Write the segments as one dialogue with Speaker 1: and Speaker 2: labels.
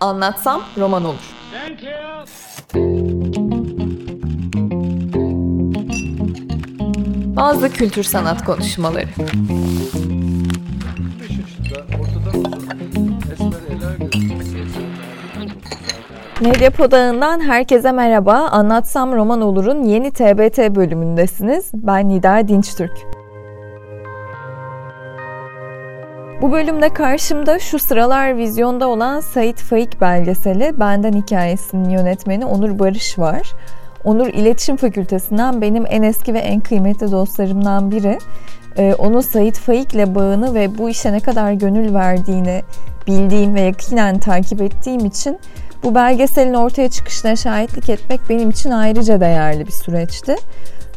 Speaker 1: Anlatsam roman olur. Bazı kültür sanat konuşmaları. Medya Podağı'ndan herkese merhaba. Anlatsam Roman Olur'un yeni TBT bölümündesiniz. Ben Nida Dinçtürk. Bu bölümde karşımda şu sıralar vizyonda olan Sait Faik belgeseli Benden Hikayesi'nin yönetmeni Onur Barış var. Onur İletişim Fakültesinden benim en eski ve en kıymetli dostlarımdan biri. Ee, onun Sait Faik'le bağını ve bu işe ne kadar gönül verdiğini bildiğim ve yakinen takip ettiğim için bu belgeselin ortaya çıkışına şahitlik etmek benim için ayrıca değerli bir süreçti.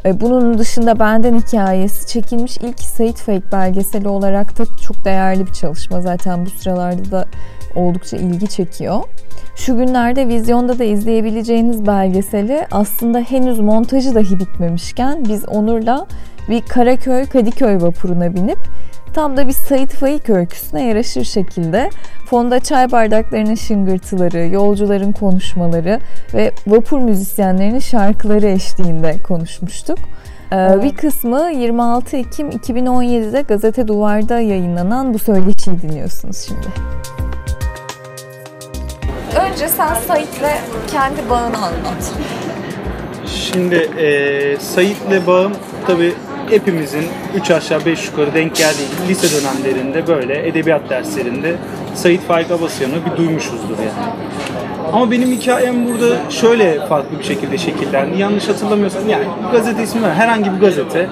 Speaker 1: Ee, bunun dışında Benden Hikayesi çekilmiş ilk Sait Faik belgeseli olarak da çok değerli bir çalışma. Zaten bu sıralarda da oldukça ilgi çekiyor. Şu günlerde vizyonda da izleyebileceğiniz belgeseli aslında henüz montajı dahi bitmemişken biz Onur'la bir Karaköy Kadıköy vapuruna binip tam da bir Sait Faik öyküsüne yaraşır şekilde fonda çay bardaklarının şıngırtıları, yolcuların konuşmaları ve vapur müzisyenlerinin şarkıları eşliğinde konuşmuştuk. Ee, bir kısmı 26 Ekim 2017'de Gazete Duvar'da yayınlanan bu söyleşiyi dinliyorsunuz şimdi. Önce sen Sait'le kendi bağını anlat.
Speaker 2: Şimdi e, Sait'le bağım tabi hepimizin 3 aşağı 5 yukarı denk geldiği lise dönemlerinde böyle edebiyat derslerinde Sait Faik Abasyan'ı bir duymuşuzdur yani. Ama benim hikayem burada şöyle farklı bir şekilde şekillendi. Yanlış hatırlamıyorsam yani gazete ismi var. Herhangi bir gazete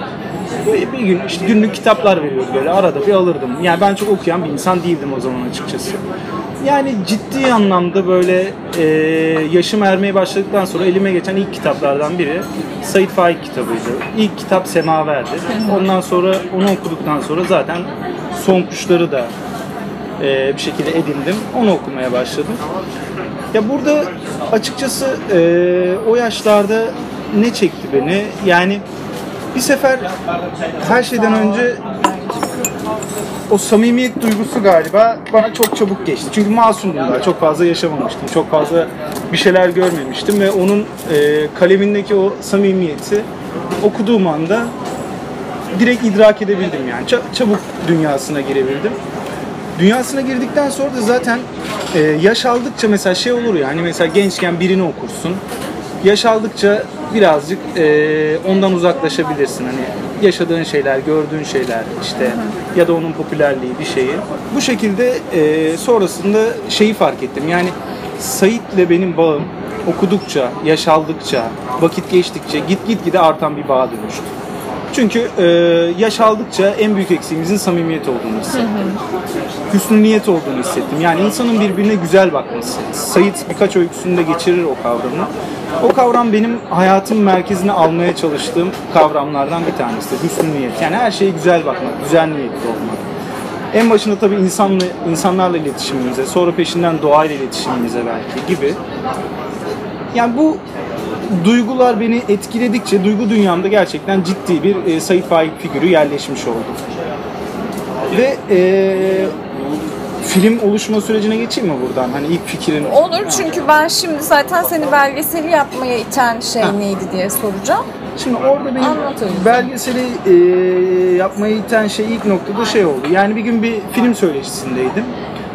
Speaker 2: bir gün işte günlük kitaplar veriyordu böyle arada bir alırdım. Yani ben çok okuyan bir insan değildim o zaman açıkçası. Yani ciddi anlamda böyle e, yaşım ermeye başladıktan sonra elime geçen ilk kitaplardan biri Sait Faik kitabıydı. İlk kitap Semaver'di. Ondan sonra onu okuduktan sonra zaten Son Kuşları da e, bir şekilde edindim. Onu okumaya başladım. Ya burada açıkçası e, o yaşlarda ne çekti beni? Yani bir sefer her şeyden önce o samimiyet duygusu galiba bana çok çabuk geçti. Çünkü masumdum daha. Çok fazla yaşamamıştım. Çok fazla bir şeyler görmemiştim ve onun e, kalemindeki o samimiyeti okuduğum anda direkt idrak edebildim yani. Ça- çabuk dünyasına girebildim. Dünyasına girdikten sonra da zaten e, yaş aldıkça mesela şey olur ya hani mesela gençken birini okursun. Yaş aldıkça birazcık e, ondan uzaklaşabilirsin. Hani yaşadığın şeyler, gördüğün şeyler işte ya da onun popülerliği bir şeyi. Bu şekilde e, sonrasında şeyi fark ettim. Yani Sait'le benim bağım okudukça, yaş aldıkça, vakit geçtikçe git git gide artan bir bağa dönüştü. Çünkü e, yaş aldıkça en büyük eksiğimizin samimiyet olduğunu hissettim. Hüsnü niyet olduğunu hissettim. Yani insanın birbirine güzel bakması. Sayit birkaç öyküsünde geçirir o kavramı. O kavram benim hayatın merkezine almaya çalıştığım kavramlardan bir tanesi. Hüsnü niyet. Yani her şeye güzel bakmak, güzel niyetli olmak. En başında tabii insanla, insanlarla iletişimimize, sonra peşinden doğayla iletişimimize belki gibi. Yani bu duygular beni etkiledikçe duygu dünyamda gerçekten ciddi bir e, Sait Faik figürü yerleşmiş oldu. Ve e, film oluşma sürecine geçeyim mi buradan? Hani ilk fikrin...
Speaker 1: Olur çünkü ben şimdi zaten seni belgeseli yapmaya iten şey neydi diye soracağım.
Speaker 2: Şimdi orada benim belgeseli e, yapmayı iten şey ilk noktada şey oldu. Yani bir gün bir film söyleşisindeydim.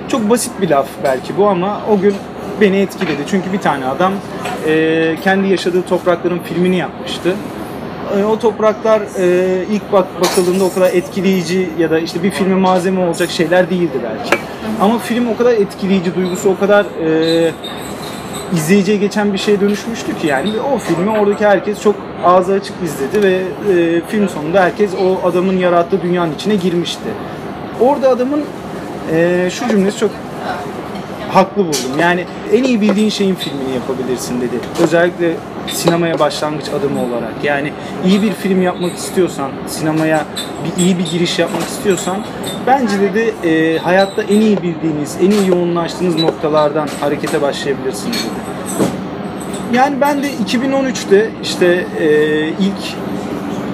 Speaker 2: Çok basit bir laf belki bu ama o gün beni etkiledi. Çünkü bir tane adam e, kendi yaşadığı toprakların filmini yapmıştı. E, o topraklar e, ilk bak bakıldığında o kadar etkileyici ya da işte bir filme malzeme olacak şeyler değildi belki. Ama film o kadar etkileyici, duygusu o kadar e, izleyiciye geçen bir şeye dönüşmüştü ki yani Ve o filmi oradaki herkes çok ağzı açık izledi ve e, film sonunda herkes o adamın yarattığı dünyanın içine girmişti. Orada adamın e, şu cümlesi çok haklı buldum. Yani en iyi bildiğin şeyin filmini yapabilirsin dedi. Özellikle sinemaya başlangıç adımı olarak. Yani iyi bir film yapmak istiyorsan, sinemaya bir iyi bir giriş yapmak istiyorsan bence dedi e, hayatta en iyi bildiğiniz, en iyi yoğunlaştığınız noktalardan harekete başlayabilirsiniz dedi. Yani ben de 2013'te işte e, ilk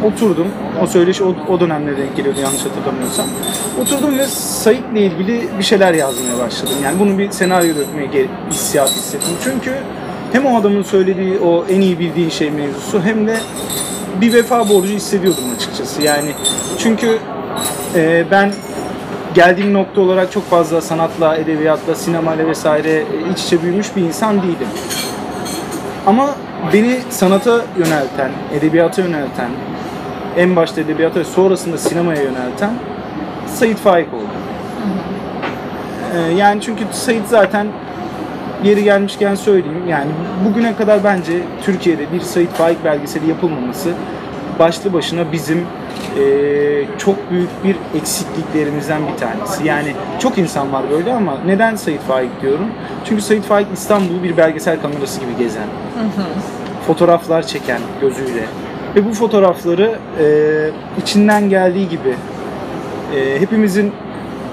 Speaker 2: oturdum. O söyleşi o, o dönemlere denk geliyordu yanlış hatırlamıyorsam. Oturdum ve Sait'le ilgili bir şeyler yazmaya başladım. Yani bunu bir senaryo dökmeye hissiyat hissettim. Çünkü hem o adamın söylediği o en iyi bildiği şey mevzusu hem de bir vefa borcu hissediyordum açıkçası. Yani çünkü e, ben geldiğim nokta olarak çok fazla sanatla, edebiyatla, sinemayla vesaire iç içe büyümüş bir insan değilim. Ama beni sanata yönelten, edebiyata yönelten, en başta edebiyata ve sonrasında sinemaya yönelten Sait Faik oldu. Ee, yani çünkü Sait zaten yeri gelmişken söyleyeyim yani bugüne kadar bence Türkiye'de bir Sait Faik belgeseli yapılmaması başlı başına bizim eee, çok büyük bir eksikliklerimizden bir tanesi. Yani çok insan var böyle ama neden Sait Faik diyorum? Çünkü Sait Faik İstanbul'u bir belgesel kamerası gibi gezen, fotoğraflar çeken gözüyle ve bu fotoğrafları eee, içinden geldiği gibi eee, hepimizin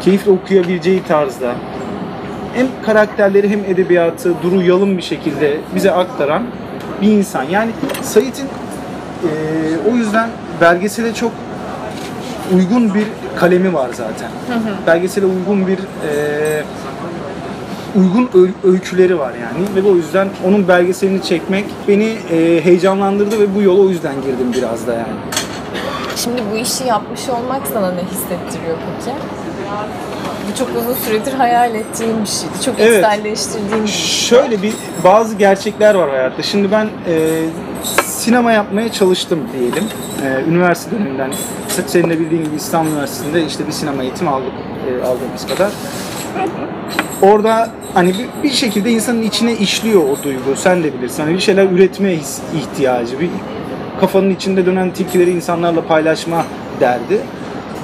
Speaker 2: keyifle okuyabileceği tarzda hem karakterleri hem edebiyatı duru yalın bir şekilde bize aktaran bir insan. Yani Sait'in eee, o yüzden belgesele çok uygun bir kalemi var zaten. Belgesele uygun bir eee, uygun öy- öyküleri var yani ve o yüzden onun belgeselini çekmek beni eee, heyecanlandırdı ve bu yola o yüzden girdim biraz da yani.
Speaker 1: Şimdi bu işi yapmış olmak sana ne hissettiriyor peki? Bu çok uzun süredir hayal ettiğim bir şeydi. Çok
Speaker 2: Evet.
Speaker 1: içselleştirdiğim bir şey.
Speaker 2: Şöyle bir bazı gerçekler var hayatta. Şimdi ben e, sinema yapmaya çalıştım diyelim. E, üniversite döneminden. Senin de bildiğin gibi İstanbul Üniversitesi'nde işte bir sinema eğitimi aldık e, aldığımız kadar. Orada hani bir, bir şekilde insanın içine işliyor o duygu. Sen de bilirsin. Hani bir şeyler üretmeye his- ihtiyacı. Bir kafanın içinde dönen tilkileri insanlarla paylaşma derdi.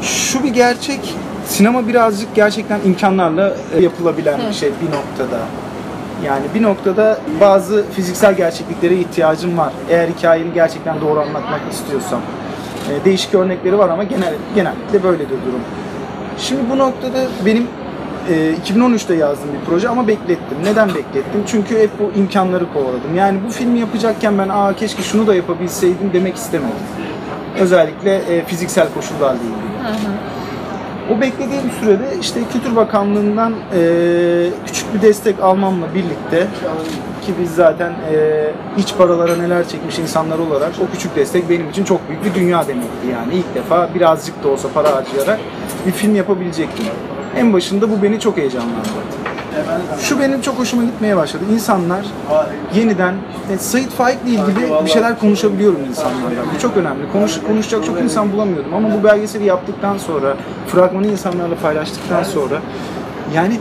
Speaker 2: Şu bir gerçek. Sinema birazcık gerçekten imkanlarla e, yapılabilen bir şey bir noktada. Yani bir noktada bazı fiziksel gerçekliklere ihtiyacım var. Eğer hikayeni gerçekten doğru anlatmak istiyorsam. E, değişik örnekleri var ama genel, genellikle böyledir durum. Şimdi bu noktada benim e, 2013'te yazdığım bir proje ama beklettim. Neden beklettim? Çünkü hep bu imkanları kovaladım. Yani bu filmi yapacakken ben aa keşke şunu da yapabilseydim demek istemedim. Özellikle e, fiziksel koşullarla ilgili. O beklediğim sürede işte Kültür Bakanlığı'ndan e, küçük bir destek almamla birlikte ki biz zaten e, iç paralara neler çekmiş insanlar olarak o küçük destek benim için çok büyük bir dünya demekti yani. ilk defa birazcık da olsa para harcayarak bir film yapabilecektim. En başında bu beni çok heyecanlandırdı. Şu benim çok hoşuma gitmeye başladı. İnsanlar yeniden e, Sait Faik'le ilgili bir şeyler konuşabiliyorum insanlarla. Bu çok önemli. Konuş, konuşacak çok insan bulamıyordum ama bu belgeseli yaptıktan sonra, fragmanı insanlarla paylaştıktan sonra yani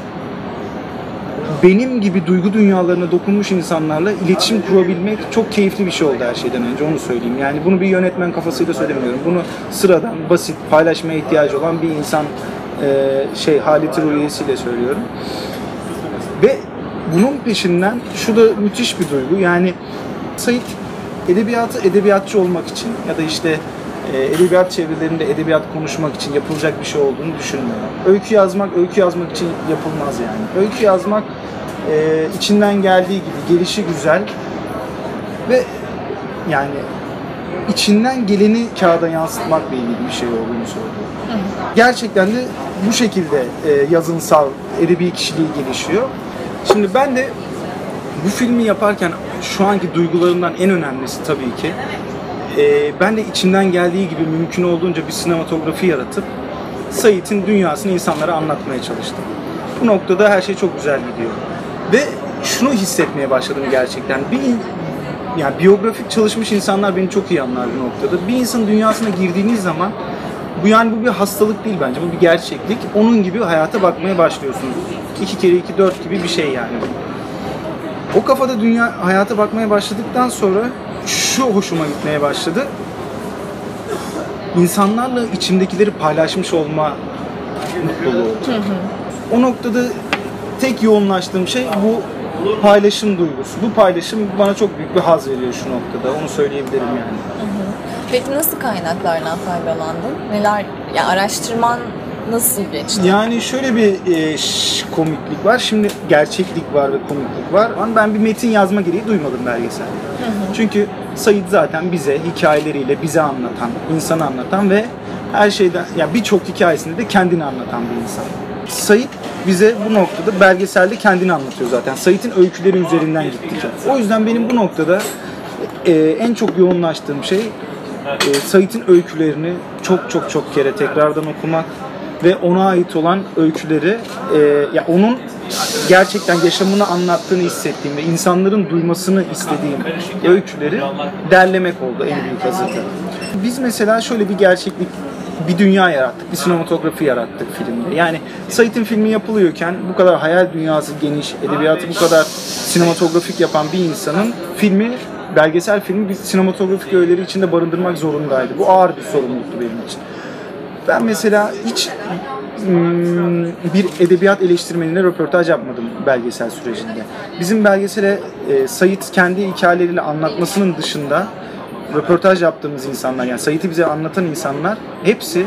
Speaker 2: benim gibi duygu dünyalarına dokunmuş insanlarla iletişim kurabilmek çok keyifli bir şey oldu her şeyden önce onu söyleyeyim. Yani bunu bir yönetmen kafasıyla söylemiyorum. Bunu sıradan, basit, paylaşmaya ihtiyacı olan bir insan e, şey haleti ruhiyesiyle söylüyorum. Ve bunun peşinden şu da müthiş bir duygu. Yani Sait edebiyatı edebiyatçı olmak için ya da işte e, edebiyat çevrelerinde edebiyat konuşmak için yapılacak bir şey olduğunu düşünmüyorum. Öykü yazmak, öykü yazmak için yapılmaz yani. Öykü yazmak e, içinden geldiği gibi gelişi güzel ve yani içinden geleni kağıda yansıtmakla ilgili bir şey olduğunu söylüyorum. Gerçekten de bu şekilde e, yazınsal, edebi kişiliği gelişiyor. Şimdi ben de bu filmi yaparken şu anki duygularımdan en önemlisi tabii ki e, ben de içimden geldiği gibi mümkün olduğunca bir sinematografi yaratıp Sait'in dünyasını insanlara anlatmaya çalıştım. Bu noktada her şey çok güzel gidiyor. Ve şunu hissetmeye başladım gerçekten. Bir yani biyografik çalışmış insanlar beni çok iyi anlar bu noktada. Bir insanın dünyasına girdiğiniz zaman bu yani bu bir hastalık değil bence. Bu bir gerçeklik. Onun gibi hayata bakmaya başlıyorsunuz. İki kere iki dört gibi bir şey yani. O kafada dünya hayata bakmaya başladıktan sonra şu hoşuma gitmeye başladı. İnsanlarla içimdekileri paylaşmış olma mutluluğu. O noktada tek yoğunlaştığım şey bu paylaşım duygusu. Bu paylaşım bana çok büyük bir haz veriyor şu noktada. Onu söyleyebilirim yani.
Speaker 1: Peki nasıl kaynaklardan faydalandın? Neler, ya araştırman nasıl geçti?
Speaker 2: Yani şöyle bir e, komiklik var. Şimdi gerçeklik var ve komiklik var. Ama ben bir metin yazma gereği duymadım belgesel. Çünkü Sayit zaten bize hikayeleriyle bize anlatan, insanı anlatan ve her şeyden ya birçok hikayesinde de kendini anlatan bir insan. Sayit bize bu noktada belgeselde kendini anlatıyor zaten. Sayit'in öyküleri üzerinden gittik. O yüzden benim bu noktada e, en çok yoğunlaştığım şey e, Sait'in öykülerini çok çok çok kere tekrardan okumak ve ona ait olan öyküleri e, ya onun gerçekten yaşamını anlattığını hissettiğim ve insanların duymasını istediğim öyküleri derlemek oldu en büyük hazırda. Biz mesela şöyle bir gerçeklik bir dünya yarattık, bir sinematografi yarattık filmde. Yani Sait'in filmi yapılıyorken bu kadar hayal dünyası geniş, edebiyatı bu kadar sinematografik yapan bir insanın filmi belgesel filmi bir sinematografik öğeleri içinde barındırmak zorundaydı. Bu ağır bir sorumluluktu benim için. Ben mesela hiç hmm, bir edebiyat eleştirmenine röportaj yapmadım belgesel sürecinde. Bizim belgesele e, Sayit kendi hikayeleriyle anlatmasının dışında röportaj yaptığımız insanlar yani Sait'i bize anlatan insanlar hepsi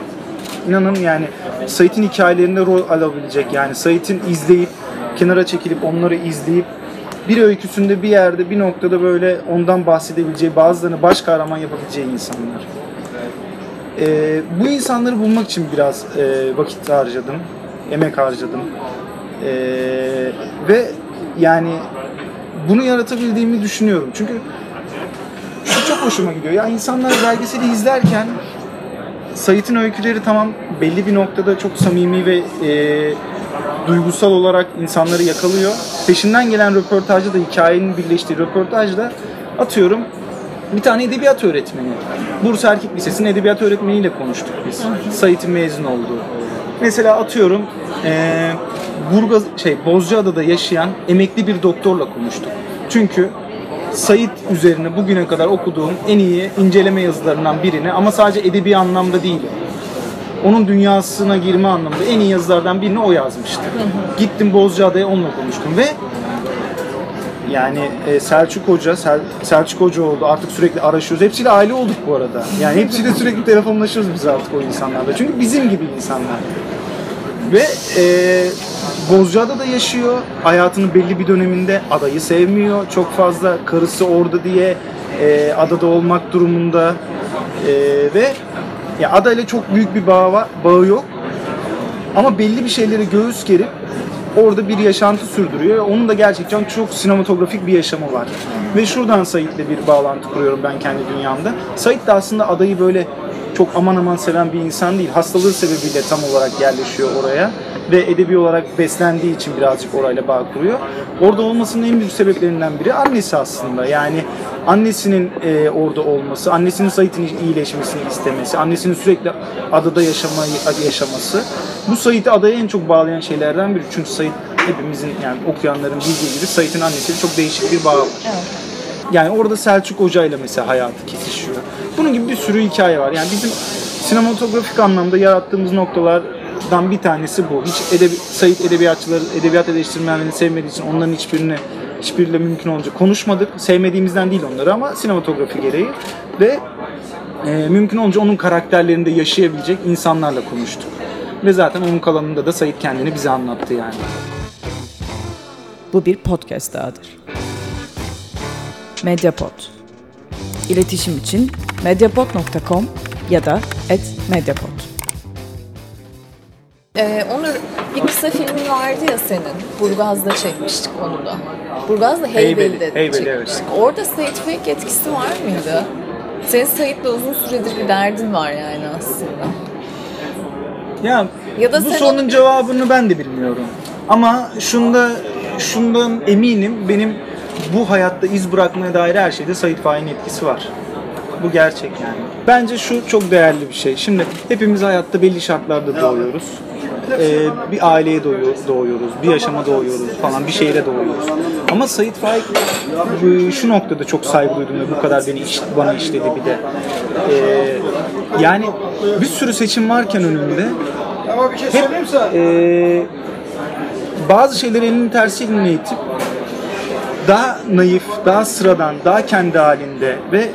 Speaker 2: inanın yani Sait'in hikayelerinde rol alabilecek yani Sait'in izleyip kenara çekilip onları izleyip bir öyküsünde bir yerde bir noktada böyle ondan bahsedebileceği bazılarını baş kahraman yapabileceği insanlar. Ee, bu insanları bulmak için biraz e, vakit harcadım, emek harcadım. Ee, ve yani bunu yaratabildiğimi düşünüyorum. Çünkü hoşuma gidiyor. Ya insanlar belgeseli izlerken Sait'in öyküleri tamam belli bir noktada çok samimi ve e, duygusal olarak insanları yakalıyor. Peşinden gelen röportajda da hikayenin birleştiği röportajda atıyorum bir tane edebiyat öğretmeni. Bursa Erkek Lisesi'nin edebiyat öğretmeniyle konuştuk biz. Sait'in mezun olduğu. Mesela atıyorum eee Burgaz şey Bozcaada'da yaşayan emekli bir doktorla konuştuk. Çünkü Sait üzerine bugüne kadar okuduğum en iyi inceleme yazılarından birini ama sadece edebi anlamda değil. Onun dünyasına girme anlamında en iyi yazılardan birini o yazmıştı. Gittim Bozcaada'ya onunla konuştum ve yani e, Selçuk Hoca, Sel, Selçuk Hoca oldu. Artık sürekli araşıyoruz. Hepsiyle aile olduk bu arada. Yani hepsiyle sürekli telefonlaşıyoruz biz artık o insanlarla. Çünkü bizim gibi insanlar. Ve e, Bozcaada'da yaşıyor. Hayatının belli bir döneminde adayı sevmiyor. Çok fazla karısı orada diye e, adada olmak durumunda. E, ve ya adayla çok büyük bir bağı, var, bağı yok. Ama belli bir şeyleri göğüs gerip orada bir yaşantı sürdürüyor. Onun da gerçekten çok sinematografik bir yaşamı var. Ve şuradan Sait'le bir bağlantı kuruyorum ben kendi dünyamda. Sait de aslında adayı böyle çok aman aman seven bir insan değil. Hastalığı sebebiyle tam olarak yerleşiyor oraya. Ve edebi olarak beslendiği için birazcık orayla bağ kuruyor. Orada olmasının en büyük sebeplerinden biri annesi aslında. Yani annesinin e, orada olması, annesinin Sait'in iyileşmesini istemesi, annesinin sürekli adada yaşamayı yaşaması. Bu Sait'i adaya en çok bağlayan şeylerden biri. Çünkü Sait hepimizin yani okuyanların bildiği gibi Sait'in annesiyle çok değişik bir bağ var. Yani orada Selçuk Hoca ile mesela hayatı kesişiyor. Bunun gibi bir sürü hikaye var. Yani bizim sinematografik anlamda yarattığımız noktalardan bir tanesi bu. Hiç edebi, Sait edebiyatçıları, edebiyat eleştirmenlerini sevmediği için onların hiçbirini hiçbiriyle mümkün olunca konuşmadık. Sevmediğimizden değil onları ama sinematografi gereği. Ve e, mümkün olunca onun karakterlerinde yaşayabilecek insanlarla konuştuk. Ve zaten onun kalanında da Sait kendini bize anlattı yani.
Speaker 3: Bu bir podcast dahadır. Mediapod. İletişim için mediapod.com ya da @mediapod.
Speaker 1: Ee, Onur bir kısa filmin vardı ya senin. Burgaz'da çekmiştik onu da. Burgaz'da Heybeli'de
Speaker 2: Heybeli, Heybeli,
Speaker 1: çekmiştik. Orada Sait Faik etkisi var mıydı? Senin Sait'le uzun süredir bir derdin var yani aslında.
Speaker 2: Ya,
Speaker 1: Ya da
Speaker 2: bu
Speaker 1: sen
Speaker 2: sorunun
Speaker 1: o-
Speaker 2: cevabını ben de bilmiyorum. Ama şunda şundan eminim benim bu hayatta iz bırakmaya dair her şeyde Sait Faik'in etkisi var. Bu gerçek yani. Bence şu çok değerli bir şey. Şimdi hepimiz hayatta belli şartlarda doğuyoruz. Ee, bir aileye doğuyor, doğuyoruz, bir yaşama doğuyoruz falan, bir şehre doğuyoruz. Ama Sait Faik bu- şu noktada çok saygı duydum ve bu kadar beni iş, bana işledi bir de. Ee, yani bir sürü seçim varken önünde hep ee, bazı şeyleri elinin tersiyle itip daha naif, daha sıradan, daha kendi halinde ve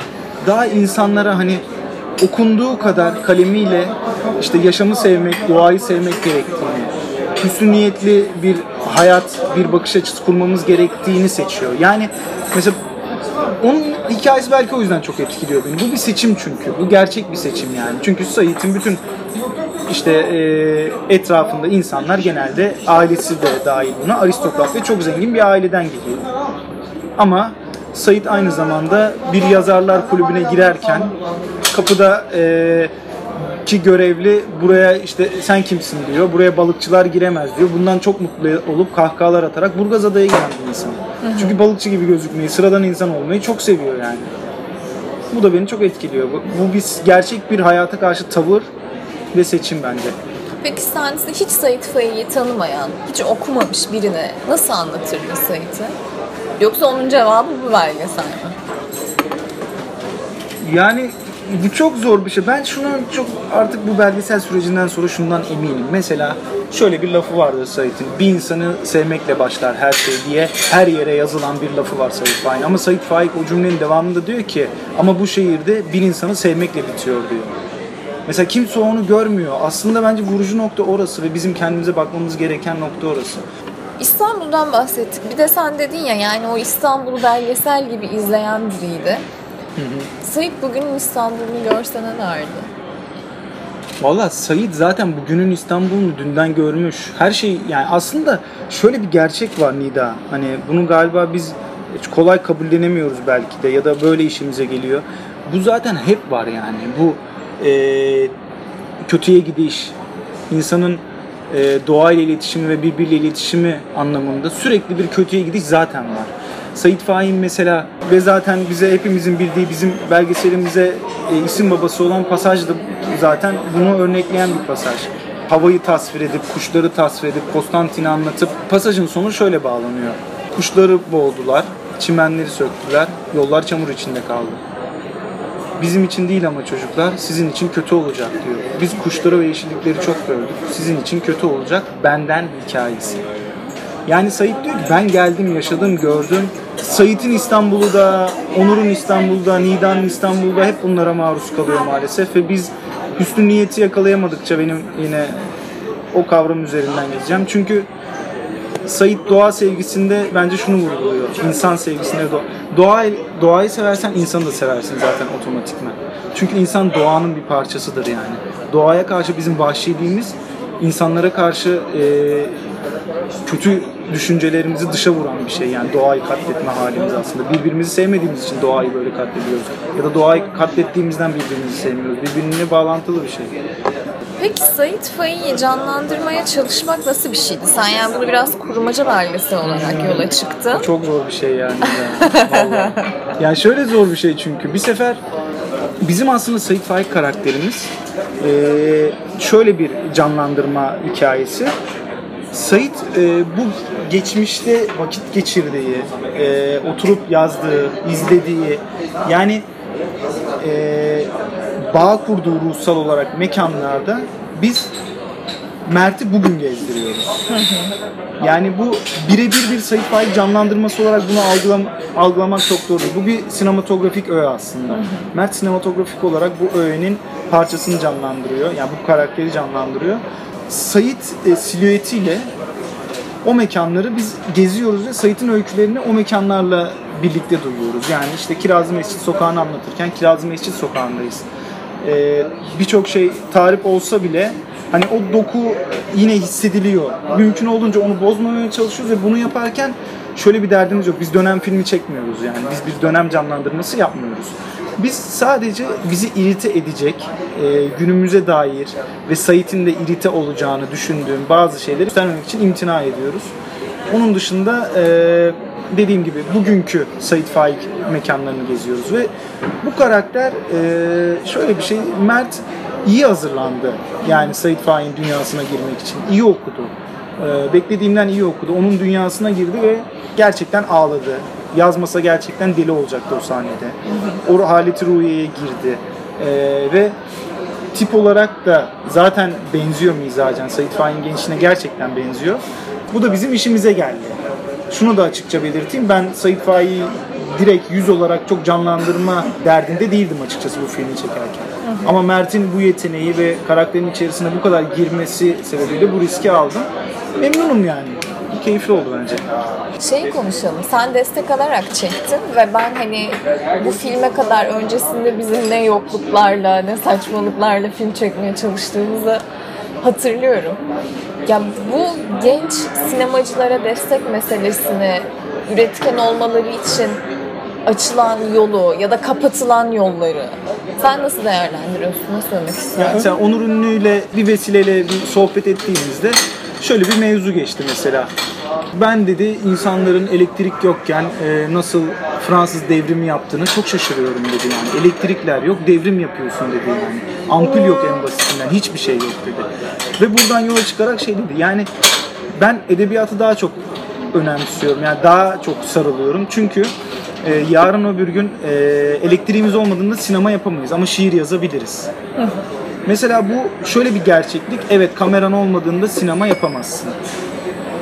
Speaker 2: daha insanlara hani okunduğu kadar kalemiyle işte yaşamı sevmek, doğayı sevmek gerektiğini, hüsnü niyetli bir hayat, bir bakış açısı kurmamız gerektiğini seçiyor. Yani mesela onun hikayesi belki o yüzden çok etkiliyor beni. Bu bir seçim çünkü. Bu gerçek bir seçim yani. Çünkü Said'in bütün işte e, etrafında insanlar genelde ailesi de dahil buna aristokrat ve çok zengin bir aileden geliyor. Ama Said aynı zamanda bir yazarlar kulübüne girerken kapıda e, ki görevli buraya işte sen kimsin diyor. Buraya balıkçılar giremez diyor. Bundan çok mutlu olup kahkahalar atarak Burgazada'ya giden bir insan. Çünkü balıkçı gibi gözükmeyi, sıradan insan olmayı çok seviyor yani. Bu da beni çok etkiliyor. Bu, bu bir gerçek bir hayata karşı tavır ve seçim bence.
Speaker 1: Peki sen hiç Sait Faik'i tanımayan, hiç okumamış birine nasıl anlatırdın Sait'i? Yoksa onun cevabı bu belgesel mi?
Speaker 2: Yani bu çok zor bir şey. Ben şunu çok artık bu belgesel sürecinden sonra şundan eminim. Mesela şöyle bir lafı vardır Sait'in. Bir insanı sevmekle başlar her şey diye her yere yazılan bir lafı var Sait Faik'in. Ama Sait Faik o cümlenin devamında diyor ki ama bu şehirde bir insanı sevmekle bitiyor diyor. Mesela kimse onu görmüyor. Aslında bence vurucu nokta orası ve bizim kendimize bakmamız gereken nokta orası.
Speaker 1: İstanbul'dan bahsettik. Bir de sen dedin ya yani o İstanbul'u belgesel gibi izleyen biriydi. Sait bugünün İstanbul'unu görse ne derdi?
Speaker 2: Valla Said zaten bugünün İstanbul'unu dünden görmüş. Her şey yani aslında şöyle bir gerçek var Nida. Hani bunu galiba biz hiç kolay kabullenemiyoruz belki de ya da böyle işimize geliyor. Bu zaten hep var yani. Bu e, kötüye gidiş, insanın e, doğayla iletişimi ve birbiriyle iletişimi anlamında sürekli bir kötüye gidiş zaten var. Sait Fahin mesela ve zaten bize hepimizin bildiği bizim belgeselimize e, isim babası olan pasaj da zaten bunu örnekleyen bir pasaj. Havayı tasvir edip, kuşları tasvir edip, Konstantin'i anlatıp pasajın sonu şöyle bağlanıyor. Kuşları boğdular, çimenleri söktüler, yollar çamur içinde kaldı. Bizim için değil ama çocuklar sizin için kötü olacak diyor. Biz kuşları ve yeşillikleri çok gördük. Sizin için kötü olacak benden hikayesi. Yani Sait diyor ki ben geldim, yaşadım, gördüm. Sait'in İstanbul'u da, Onur'un İstanbul'da, Nida'nın İstanbul'da hep bunlara maruz kalıyor maalesef. Ve biz hüsnü niyeti yakalayamadıkça benim yine o kavram üzerinden gideceğim. Çünkü Sait doğa sevgisinde bence şunu vurguluyor. İnsan sevgisinde doğa. doğa doğayı seversen insanı da seversin zaten otomatikman. Çünkü insan doğanın bir parçasıdır yani. Doğaya karşı bizim vahşiliğimiz insanlara karşı e, kötü düşüncelerimizi dışa vuran bir şey. Yani doğayı katletme halimiz aslında. Birbirimizi sevmediğimiz için doğayı böyle katlediyoruz. Ya da doğayı katlettiğimizden birbirimizi sevmiyoruz. Birbirine bağlantılı bir şey.
Speaker 1: Peki Sait Faik'i canlandırmaya çalışmak nasıl bir şeydi? Sen yani bunu biraz kurmaca belgesel olarak yola çıktın.
Speaker 2: Çok zor bir şey yani. Vallahi. Yani şöyle zor bir şey çünkü. Bir sefer bizim aslında Sait Faik karakterimiz eee, şöyle bir canlandırma hikayesi. Sait e, bu geçmişte vakit geçirdiği, e, oturup yazdığı, izlediği, yani e, bağ kurduğu ruhsal olarak mekanlarda biz Mert'i bugün gezdiriyoruz. Yani bu birebir bir Sait Faik canlandırması olarak bunu algılam algılamak çok değil. Bu bir sinematografik öğe aslında. Mert sinematografik olarak bu öğenin parçasını canlandırıyor. Yani bu karakteri canlandırıyor. Sait e, silüetiyle o mekanları biz geziyoruz ve Sait'in öykülerini o mekanlarla birlikte duyuyoruz. Yani işte Kirazlı Mescit Sokağı'nı anlatırken Kirazlı Mescit Sokağı'ndayız. Ee, Birçok şey tarif olsa bile hani o doku yine hissediliyor. Mümkün olduğunca onu bozmamaya çalışıyoruz ve bunu yaparken şöyle bir derdimiz yok. Biz dönem filmi çekmiyoruz yani. Biz bir dönem canlandırması yapmıyoruz. Biz sadece bizi irite edecek, e, günümüze dair ve Sait'in de irite olacağını düşündüğüm bazı şeyleri göstermemek için imtina ediyoruz. Onun dışında e, dediğim gibi bugünkü Sait Faik mekanlarını geziyoruz ve bu karakter e, şöyle bir şey, Mert iyi hazırlandı. Yani Sait Faik'in dünyasına girmek için. iyi okudu. E, beklediğimden iyi okudu. Onun dünyasına girdi ve gerçekten ağladı. Yazmasa gerçekten deli olacaktı o sahnede. O haleti ruhiyeye girdi. E, ve tip olarak da zaten benziyor mizacen. Sait Faik'in gençliğine gerçekten benziyor. Bu da bizim işimize geldi. Şunu da açıkça belirteyim. Ben Sait Faik'i direkt yüz olarak çok canlandırma derdinde değildim açıkçası bu filmi çekerken. Ama Mert'in bu yeteneği ve karakterin içerisine bu kadar girmesi sebebiyle bu riski aldım. Memnunum yani. Keyifli oldu bence.
Speaker 1: Şeyi konuşalım. Sen destek alarak çektin ve ben hani bu filme kadar öncesinde bizim ne yokluklarla ne saçmalıklarla film çekmeye çalıştığımızı hatırlıyorum. Ya bu genç sinemacılara destek meselesini üretken olmaları için açılan yolu ya da kapatılan yolları sen nasıl değerlendiriyorsun? Ne söylemek istiyorsun?
Speaker 2: Yani Onur Ünlü'yle bir vesileyle bir sohbet ettiğimizde şöyle bir mevzu geçti mesela. Ben dedi insanların elektrik yokken e, nasıl Fransız devrimi yaptığını çok şaşırıyorum dedi yani. Elektrikler yok, devrim yapıyorsun dedi yani. Ampul yok en basitinden, hiçbir şey yok dedi. Ve buradan yola çıkarak şey dedi yani ben edebiyatı daha çok önemsiyorum. Yani daha çok sarılıyorum. Çünkü e, yarın öbür gün e, elektriğimiz olmadığında sinema yapamayız ama şiir yazabiliriz. Mesela bu şöyle bir gerçeklik. Evet kameran olmadığında sinema yapamazsın.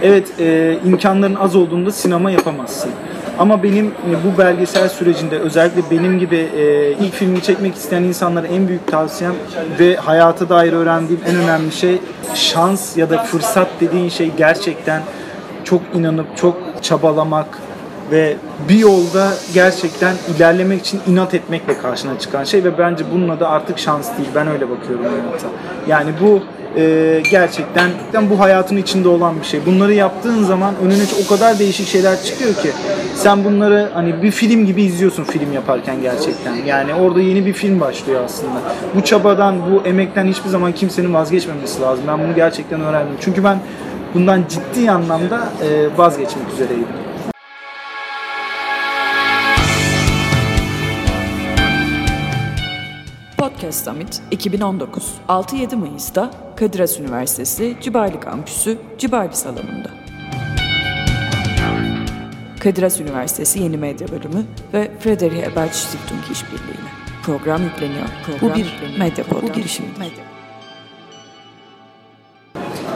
Speaker 2: Evet e, imkanların az olduğunda sinema yapamazsın. Ama benim e, bu belgesel sürecinde özellikle benim gibi e, ilk filmi çekmek isteyen insanlara en büyük tavsiyem ve hayata dair öğrendiğim en önemli şey şans ya da fırsat dediğin şey gerçekten çok inanıp çok çabalamak ve bir yolda gerçekten ilerlemek için inat etmekle karşına çıkan şey ve bence bunun adı artık şans değil. Ben öyle bakıyorum hayata. Yani bu e, gerçekten bu hayatın içinde olan bir şey. Bunları yaptığın zaman önüne o kadar değişik şeyler çıkıyor ki sen bunları hani bir film gibi izliyorsun film yaparken gerçekten. Yani orada yeni bir film başlıyor aslında. Bu çabadan, bu emekten hiçbir zaman kimsenin vazgeçmemesi lazım. Ben bunu gerçekten öğrendim. Çünkü ben bundan ciddi anlamda e, vazgeçmek üzereydim.
Speaker 3: Podcast Summit 2019 6-7 Mayıs'ta Kadir Has Üniversitesi Cibali Kampüsü Cibali Salonu'nda. Kadir Has Üniversitesi Yeni Medya Bölümü ve Friedrich Ebert Stiftung işbirliğiyle. Program yükleniyor. Program Bu bir yükleniyor. medya Bu girişimidir. Medya.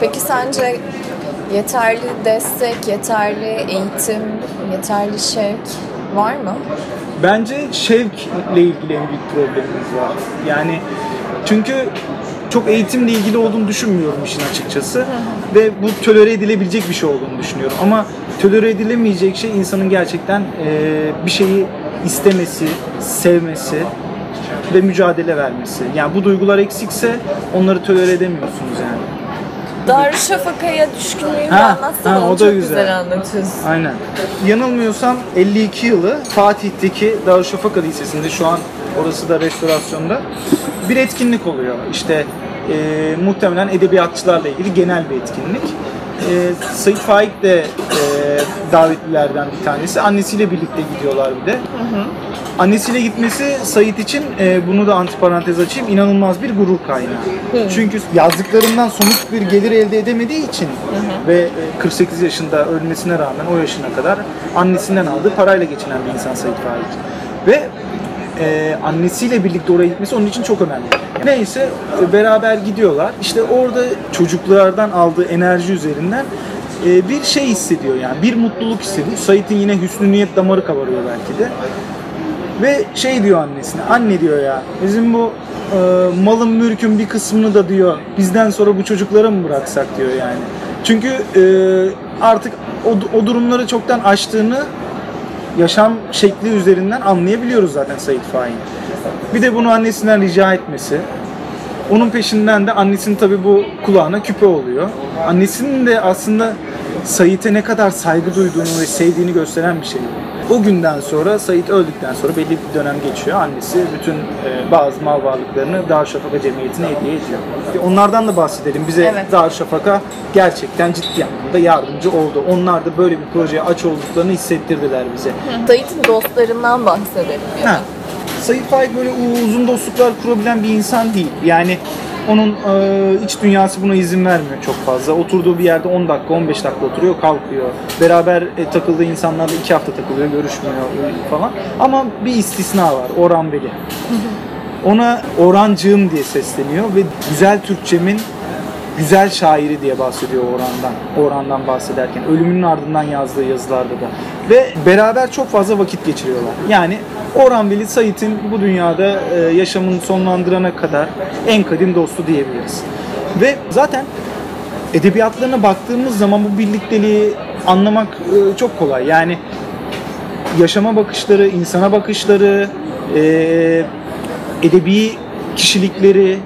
Speaker 1: Peki sence yeterli destek, yeterli eğitim, yeterli şevk var mı?
Speaker 2: Bence şevkle ilgili en büyük problemimiz var. Yani çünkü çok eğitimle ilgili olduğunu düşünmüyorum işin açıkçası. Ve bu tolere edilebilecek bir şey olduğunu düşünüyorum. Ama tolere edilemeyecek şey insanın gerçekten e, bir şeyi istemesi, sevmesi ve mücadele vermesi. Yani bu duygular eksikse onları tolere edemiyorsunuz yani.
Speaker 1: Darüşşafaka'ya düşkünlüğünü ha, anlatsana. Ha, o da çok güzel. güzel anlatıyorsun.
Speaker 2: Aynen. Yanılmıyorsam 52 yılı Fatih'teki Darüşşafaka Lisesi'nde şu an orası da restorasyonda bir etkinlik oluyor. İşte e, muhtemelen edebiyatçılarla ilgili genel bir etkinlik. E, Sayit Faik de e, davetlilerden bir tanesi. Annesiyle birlikte gidiyorlar bir de. Hı hı. Annesiyle gitmesi Sayit için e, bunu da antiparantez açayım inanılmaz bir gurur kaynağı. Hı. Çünkü yazdıklarından somut bir gelir elde edemediği için hı hı. ve e, 48 yaşında ölmesine rağmen o yaşına kadar annesinden aldığı parayla geçinen bir insan Sayit Faik. Ve e, annesiyle birlikte oraya gitmesi onun için çok önemli. Neyse e, beraber gidiyorlar. İşte orada çocuklardan aldığı enerji üzerinden e, bir şey hissediyor yani bir mutluluk hissediyor. Sait'in yine hüsnü niyet damarı kabarıyor belki de. Ve şey diyor annesine, anne diyor ya bizim bu e, malın mülkün bir kısmını da diyor bizden sonra bu çocuklara mı bıraksak diyor yani. Çünkü e, artık o, o durumları çoktan aştığını yaşam şekli üzerinden anlayabiliyoruz zaten Said Fahin. Bir de bunu annesinden rica etmesi. Onun peşinden de annesinin tabii bu kulağına küpe oluyor. Annesinin de aslında Sait'e ne kadar saygı duyduğunu ve sevdiğini gösteren bir şey. O günden sonra Sait öldükten sonra belli bir dönem geçiyor. Annesi bütün e, bazı mal varlıklarını Darüşşafaka Cemiyeti'ne hediye ediyor. Onlardan da bahsedelim. Bize evet. Darüşşafaka gerçekten ciddi anlamda yardımcı oldu. Onlar da böyle bir projeye aç olduklarını hissettirdiler bize.
Speaker 1: Sait'in dostlarından bahsedelim. Ya. Ha.
Speaker 2: Sait Faik böyle uzun dostluklar kurabilen bir insan değil. Yani onun e, iç dünyası buna izin vermiyor çok fazla. Oturduğu bir yerde 10 dakika, 15 dakika oturuyor, kalkıyor. Beraber e, takıldığı insanlarla 2 hafta takılıyor, görüşmüyor falan. Ama bir istisna var, Orhan Veli. Ona Orhancığım diye sesleniyor ve güzel Türkçemin güzel şairi diye bahsediyor Orhan'dan. Orhan'dan bahsederken. Ölümünün ardından yazdığı yazılarda da. Ve beraber çok fazla vakit geçiriyorlar. Yani Orhan Veli Sait'in bu dünyada e, yaşamını sonlandırana kadar en kadim dostu diyebiliriz. Ve zaten edebiyatlarına baktığımız zaman bu birlikteliği anlamak e, çok kolay. Yani yaşama bakışları, insana bakışları, e, edebi kişilikleri,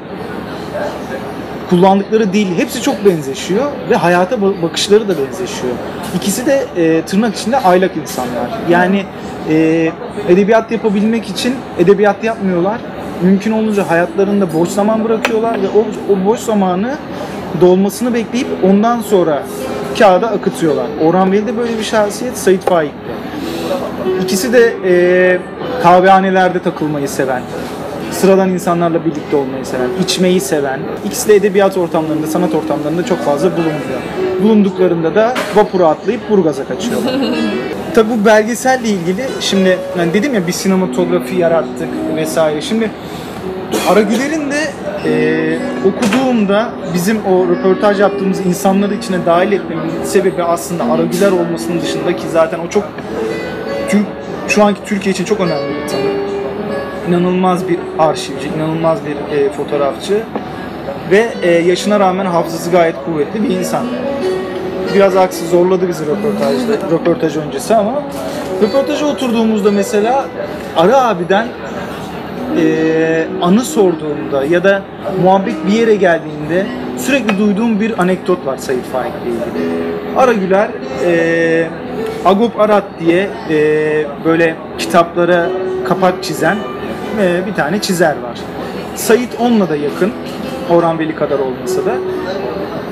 Speaker 2: kullandıkları dil hepsi çok benzeşiyor ve hayata bakışları da benzeşiyor. İkisi de e, tırnak içinde aylak insanlar. Yani e, edebiyat yapabilmek için edebiyat yapmıyorlar. Mümkün olunca hayatlarında boş zaman bırakıyorlar ve o, o boş zamanı dolmasını bekleyip ondan sonra kağıda akıtıyorlar. Orhan Veli de böyle bir şahsiyet, Sait Faik de. İkisi de e, kahvehanelerde takılmayı seven, sıradan insanlarla birlikte olmayı seven, içmeyi seven, ikisi de edebiyat ortamlarında, sanat ortamlarında çok fazla bulunuyor. Bulunduklarında da vapura atlayıp Burgaz'a kaçıyorlar. Tabi bu belgeselle ilgili şimdi yani dedim ya bir sinematografi yarattık vesaire. Şimdi Aragüler'in de e, okuduğumda bizim o röportaj yaptığımız insanları içine dahil etmemin sebebi aslında Aragüler olmasının dışında ki zaten o çok şu anki Türkiye için çok önemli bir tanım. İnanılmaz bir arşivci, inanılmaz bir e, fotoğrafçı ve e, yaşına rağmen hafızası gayet kuvvetli bir insan. Biraz aksi zorladı bizi röportajda, röportaj öncesi ama röportaja oturduğumuzda mesela Ara abiden e, anı sorduğumda ya da muhabbet bir yere geldiğinde sürekli duyduğum bir anekdot var Sayit Faik ile ilgili. Ara Güler e, Agop Arat diye e, böyle kitaplara kapak çizen e, bir tane çizer var. Sayit onunla da yakın. Orhan Veli kadar olmasa da.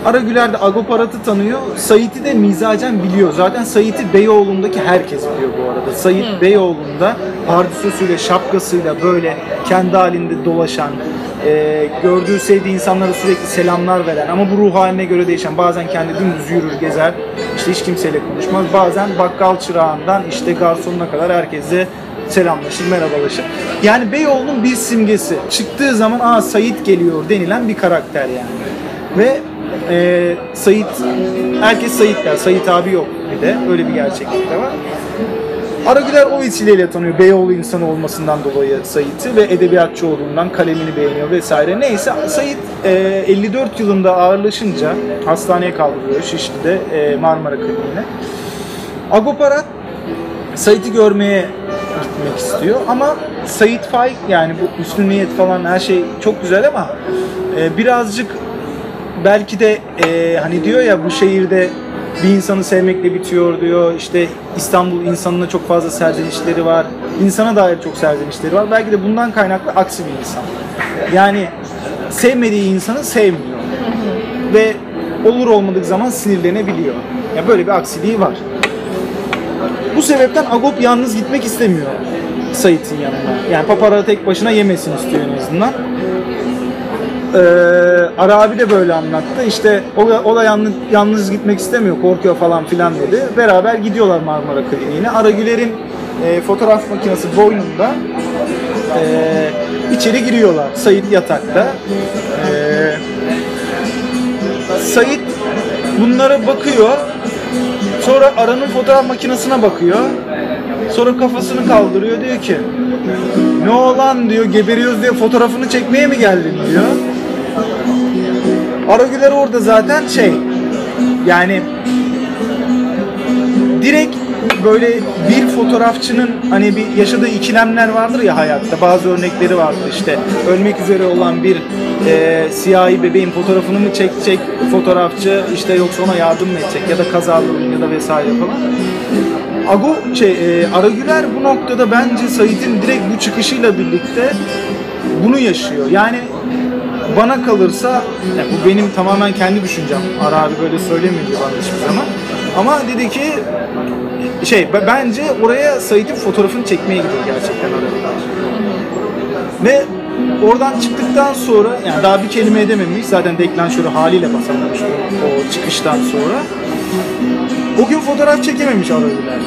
Speaker 2: Ara Güler de Agop Arat'ı tanıyor. Sait'i de mizacen biliyor. Zaten Sait'i Beyoğlu'ndaki herkes biliyor bu arada. Sait hmm. Beyoğlu'nda pardüsüsüyle, şapkasıyla böyle kendi halinde dolaşan, e, gördüğü sevdiği insanlara sürekli selamlar veren ama bu ruh haline göre değişen bazen kendi dümdüz yürür gezer işte hiç kimseyle konuşmaz bazen bakkal çırağından işte garsonuna kadar herkese selamlaşır, merhabalaşır. Yani Beyoğlu'nun bir simgesi. Çıktığı zaman aa Sayit geliyor denilen bir karakter yani. Ve e, Sayit, herkes Sayit der. Sayit abi yok bir de. Öyle bir gerçeklik de var. Aragüler o vesileyle tanıyor. Beyoğlu insanı olmasından dolayı Sait'i ve edebiyatçı olduğundan kalemini beğeniyor vesaire. Neyse Sait e, 54 yılında ağırlaşınca hastaneye kaldırılıyor Şişli'de e, Marmara Kliniğine. Agoparat Sait'i görmeye gitmek istiyor ama Sait Faik yani bu üstün niyet falan her şey çok güzel ama e, birazcık belki de e, hani diyor ya bu şehirde bir insanı sevmekle bitiyor diyor. İşte İstanbul insanına çok fazla serzenişleri var. İnsana dair çok serzenişleri var. Belki de bundan kaynaklı aksi bir insan. Yani sevmediği insanı sevmiyor. Ve olur olmadık zaman sinirlenebiliyor. Ya böyle bir aksiliği var. Bu sebepten Agop yalnız gitmek istemiyor Sait'in yanına. Yani papara tek başına yemesin istiyor en azından. Ee, Ara abi de böyle anlattı. İşte o, o da yalnız, yalnız gitmek istemiyor, korkuyor falan filan dedi. Beraber gidiyorlar Marmara Kliniğine. Ara Güler'in e, fotoğraf makinesi boynunda e, içeri giriyorlar. Sayit yatakta. E, Sayit bunlara bakıyor. Sonra Ara'nın fotoğraf makinesine bakıyor. Sonra kafasını kaldırıyor diyor ki ne olan diyor geberiyoruz diye fotoğrafını çekmeye mi geldin diyor. Aragüler orada zaten şey yani direkt böyle bir fotoğrafçının hani bir yaşadığı ikilemler vardır ya hayatta bazı örnekleri vardır işte ölmek üzere olan bir e, siyahi bebeğin fotoğrafını mı çekecek fotoğrafçı işte yoksa ona yardım mı edecek ya da kazalı ya da vesaire falan. Ago şey e, Aragüler bu noktada bence Sait'in direkt bu çıkışıyla birlikte bunu yaşıyor. Yani bana kalırsa yani bu benim tamamen kendi düşüncem. Ara abi böyle söylemiyor bana hiçbir zaman. Ama dedi ki şey bence oraya Sait'in fotoğrafını çekmeye gidiyor gerçekten oraya. Ve oradan çıktıktan sonra yani daha bir kelime edememiş zaten deklanşörü haliyle basamamış o çıkıştan sonra. O gün fotoğraf çekememiş Aragüler.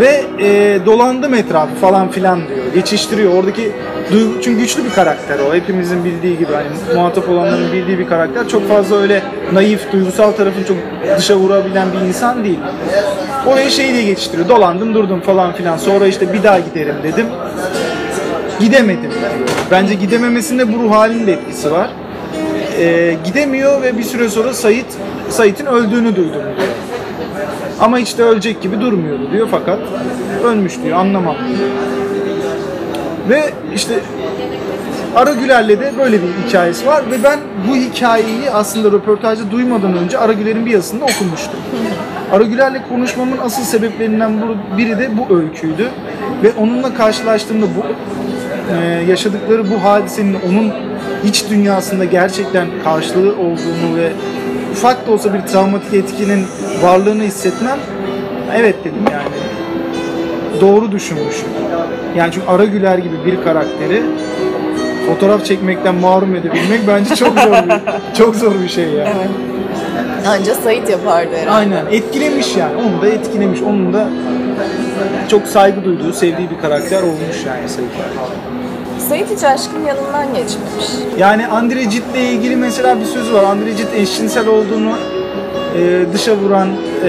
Speaker 2: Ve e, dolandım etrafı falan filan diyor. Geçiştiriyor. Oradaki Duygu, çünkü güçlü bir karakter o. Hepimizin bildiği gibi hani muhatap olanların bildiği bir karakter. Çok fazla öyle naif, duygusal tarafın çok dışa vurabilen bir insan değil. Oraya şey diye geçiştiriyor. Dolandım durdum falan filan. Sonra işte bir daha giderim dedim. Gidemedim. Bence gidememesinde bu ruh halinin de etkisi var. Ee, gidemiyor ve bir süre sonra Sait Sait'in öldüğünü duydum diyor. Ama hiç de ölecek gibi durmuyordu diyor fakat ölmüş diyor anlamam. Ve işte Ara Güler'le de böyle bir hikayesi var ve ben bu hikayeyi aslında röportajda duymadan önce Ara Güler'in bir yazısında okumuştum. Ara Güler'le konuşmamın asıl sebeplerinden biri de bu öyküydü. Ve onunla karşılaştığımda bu e, yaşadıkları bu hadisenin onun iç dünyasında gerçekten karşılığı olduğunu ve ufak da olsa bir travmatik etkinin varlığını hissetmem evet dedim yani doğru düşünmüşüm. Yani çünkü Ara Güler gibi bir karakteri fotoğraf çekmekten mahrum edebilmek bence çok zor bir, çok zor bir şey yani.
Speaker 1: Evet. Anca Sait yapardı herhalde.
Speaker 2: Aynen etkilemiş yani. Onu da etkilemiş. Onun da çok saygı duyduğu, sevdiği bir karakter olmuş yani Sait
Speaker 1: Sait hiç aşkın yanından geçmemiş.
Speaker 2: Yani Andre Cit'le ilgili mesela bir sözü var. Andre Cit eşcinsel olduğunu e, dışa vuran, e,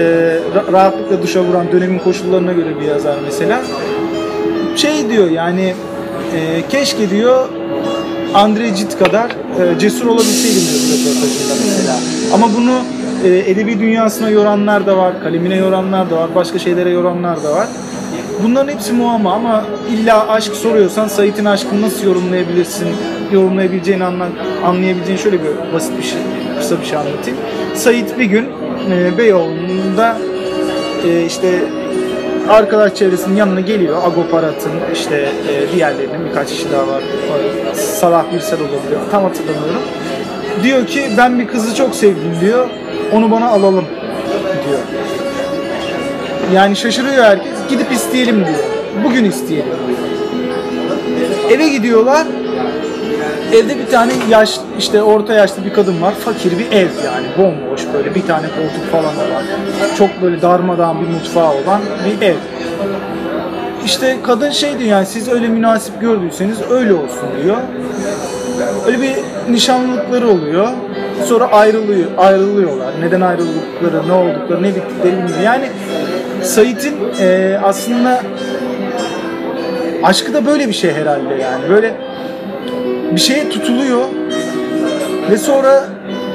Speaker 2: ra- rahatlıkla dışa vuran dönemin koşullarına göre bir yazar mesela. Şey diyor yani e, keşke diyor Andre Cit kadar e, cesur olabilseydim diyor röportajında mesela. Ama bunu e, edebi dünyasına yoranlar da var, kalemine yoranlar da var, başka şeylere yoranlar da var. Bunların hepsi muamma ama illa aşk soruyorsan Sait'in aşkını nasıl yorumlayabilirsin? Yorumlayabileceğini anla, anlayabileceğin şöyle bir basit bir şey, kısa bir şey anlatayım. Sait bir gün e, Beyoğlu'nda e, işte arkadaş çevresinin yanına geliyor. Agoparat'ın işte e, diğerlerinin birkaç kişi daha var. O, Salah Birsel olabilir. Tam hatırlamıyorum. Diyor ki ben bir kızı çok sevdim diyor. Onu bana alalım. Yani şaşırıyor herkes. Gidip isteyelim diyor. Bugün isteyelim. Eve gidiyorlar. Evde bir tane yaş işte orta yaşlı bir kadın var. Fakir bir ev yani bomboş böyle bir tane koltuk falan olan. Çok böyle darmadağın bir mutfağı olan bir ev. İşte kadın şey diyor yani siz öyle münasip gördüyseniz öyle olsun diyor. Öyle bir nişanlılıkları oluyor. Sonra ayrılıyor, ayrılıyorlar. Neden ayrıldıkları, ne oldukları, ne bittikleri bilmiyor. Yani Sait'in e, aslında aşkı da böyle bir şey herhalde yani. Böyle bir şeye tutuluyor ve sonra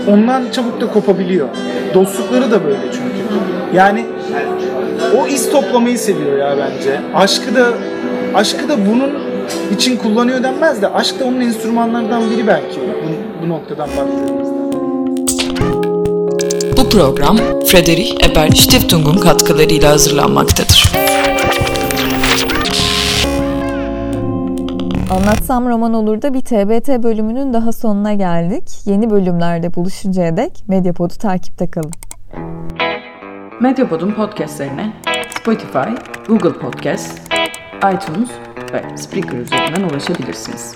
Speaker 2: ondan çabuk da kopabiliyor. Dostlukları da böyle çünkü. Yani o iz toplamayı seviyor ya bence. Aşkı da aşkı da bunun için kullanıyor denmez de aşk da onun enstrümanlarından biri belki bu, bu noktadan baktığımızda.
Speaker 3: Program Friedrich Ebert Stiftung'un katkılarıyla hazırlanmaktadır.
Speaker 1: Anlatsam roman olur da bir TBT bölümünün daha sonuna geldik. Yeni bölümlerde buluşuncaya dek Medyapod'u takipte kalın.
Speaker 3: Medyapod'un podcastlerine Spotify, Google Podcast, iTunes ve Spreaker üzerinden ulaşabilirsiniz.